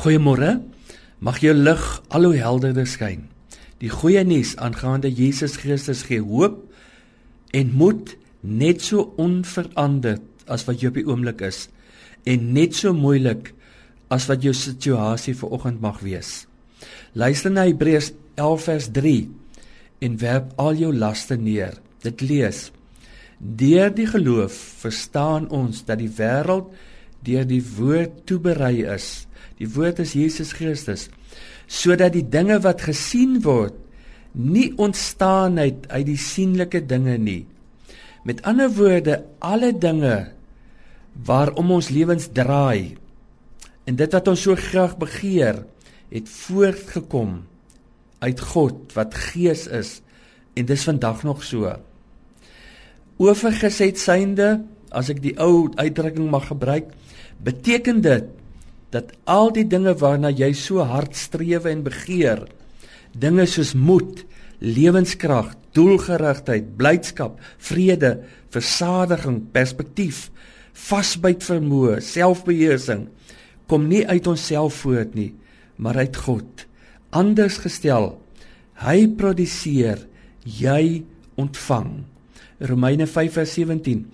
Goeiemôre. Mag jou lig al hoe helderder skyn. Die goeie nuus aangaande Jesus Christus gee hoop en moed net so onveranderd as wat jy op die oomblik is en net so moeilik as wat jou situasie vir oggend mag wees. Luister na Hebreërs 11 vers 3 en werp al jou laste neer. Dit lees: Deur die geloof verstaan ons dat die wêreld deur die woord toeberei is. Die woord is Jesus Christus sodat die dinge wat gesien word nie ontstaan het uit die sienlike dinge nie. Met ander woorde, alle dinge waarom ons lewens draai en dit wat ons so graag begeer, het voortgekom uit God wat Gees is en dis vandag nog so. Oorgeset synde, as ek die ou uitdrukking mag gebruik, beteken dit dat al die dinge waarna jy so hard streef en begeer, dinge soos moed, lewenskrag, doelgerigtheid, blydskap, vrede, versadiging, perspektief, vasbyt vermoë, selfbeheersing kom nie uit onsself voort nie, maar uit God. Anders gestel, hy produseer, jy ontvang. Romeine 5:17.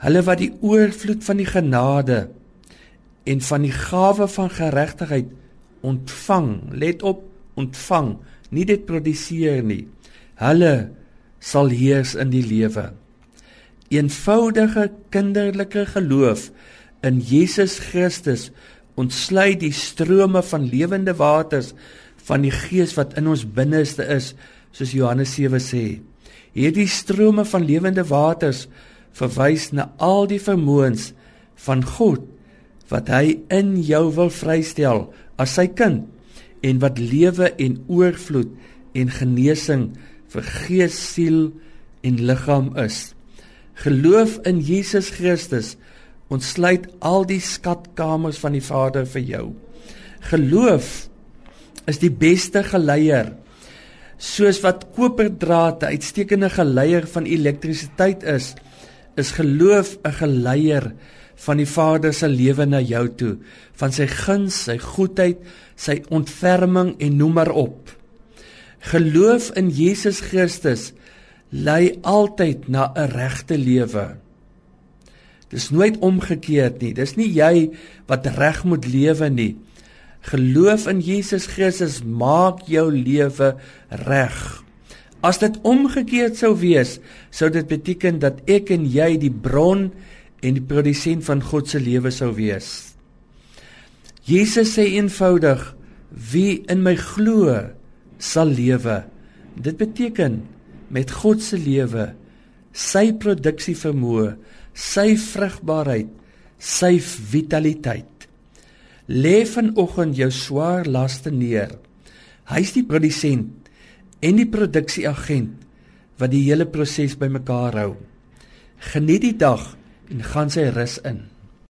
Hulle wat die oorvloed van die genade en van die gawe van geregtigheid ontvang, let op, ontvang, nie dit produseer nie. Hulle sal heers in die lewe. Eenvoudige kinderlike geloof in Jesus Christus ontsluit die strome van lewende waters van die Gees wat in ons binneste is, soos Johannes 7 sê. Hierdie strome van lewende waters verwys na al die vermoëns van God wat hy in jou wil vrystel as sy kind en wat lewe en oorvloed en genesing vir gees, siel en liggaam is. Geloof in Jesus Christus ontsluit al die skatkamers van die Vader vir jou. Geloof is die beste geleier. Soos wat koperdraad 'n uitstekende geleier van elektrisiteit is, is geloof 'n geleier van die Vader se lewe na jou toe, van sy guns, sy goedheid, sy ontferming en noem maar op. Geloof in Jesus Christus lei altyd na 'n regte lewe. Dis nooit omgekeerd nie. Dis nie jy wat reg moet lewe nie. Geloof in Jesus Christus maak jou lewe reg. As dit omgekeerd sou wees, sou dit beteken dat ek en jy die bron en die produsent van God se lewe sou wees. Jesus sê eenvoudig: Wie in my glo, sal lewe. Dit beteken met God se lewe, sy produksie vermoë, sy vrugbaarheid, sy vitaliteit. Lê vanoggend jou swaar laste neer. Hy's die produsent en die produksieagent wat die hele proses bymekaar hou. Geniet die dag en gaan sy rus in.